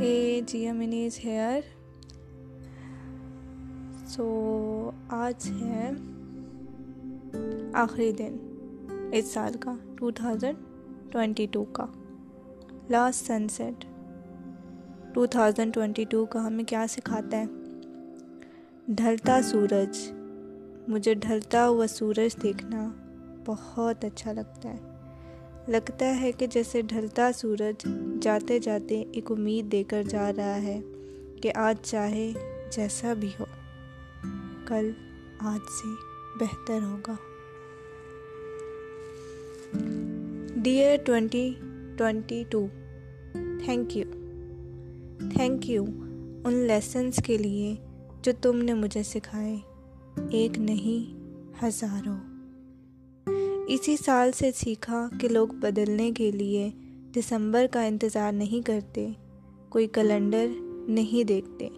Jaya money is here so آج ہے آخری دن اس سال کا ٹو تھاؤزنڈ ٹوینٹی ٹو کا last sunset two thousand twenty two کا ہمیں کیا سکھاتا ہے ڈھلتا سورج مجھے ڈھلتا ہوا سورج دیکھنا بہت اچھا لگتا ہے لگتا ہے کہ جیسے ڈھلتا سورج جاتے جاتے ایک امید دے کر جا رہا ہے کہ آج چاہے جیسا بھی ہو۔ کل آج سے بہتر ہوگا۔ Dear twenty twenty two thank you thank you in lessons کے لیے جو تم نے مجھے سکھائے۔ ایک نہیں، ہزاروں۔ اسی سال سے سیکھا کہ لوگ بدلنے کے لیے دسمبر کا انتظار نہیں کرتے، کوئی کیلنڈر نہیں دیکھتے،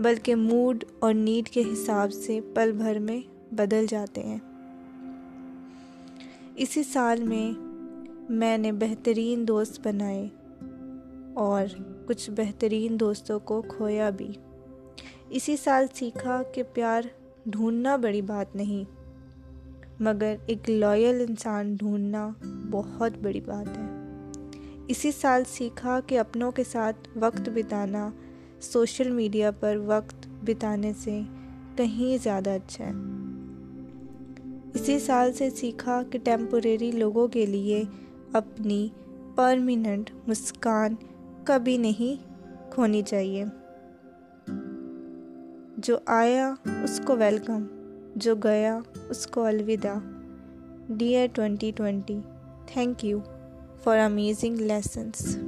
بلکہ موڈ اور نیڈ کے حساب سے پل بھر میں بدل جاتے ہیں۔ اسی سال میں میں نے بہترین دوست بنائے اور کچھ بہترین دوستوں کو کھویا بھی۔ اسی سال سیکھا کہ پیار ڈھونڈنا بڑی بات نہیں مگر ایک لائل انسان ڈھونڈنا بہت بڑی بات ہے۔ اسی سال سیکھا کہ اپنوں کے ساتھ وقت بتانا سوشل میڈیا پر وقت بتانے سے کہیں زیادہ اچھا ہے۔ اسی سال سے سیکھا کہ ٹیمپوریری لوگوں کے لیے اپنی پرمیننٹ مسکان کبھی نہیں کھونی چاہیے۔ جو آیا اس کو ویلکم جو گیا اس کو الوداع۔ Dear twenty twenty thank you for amazing lessons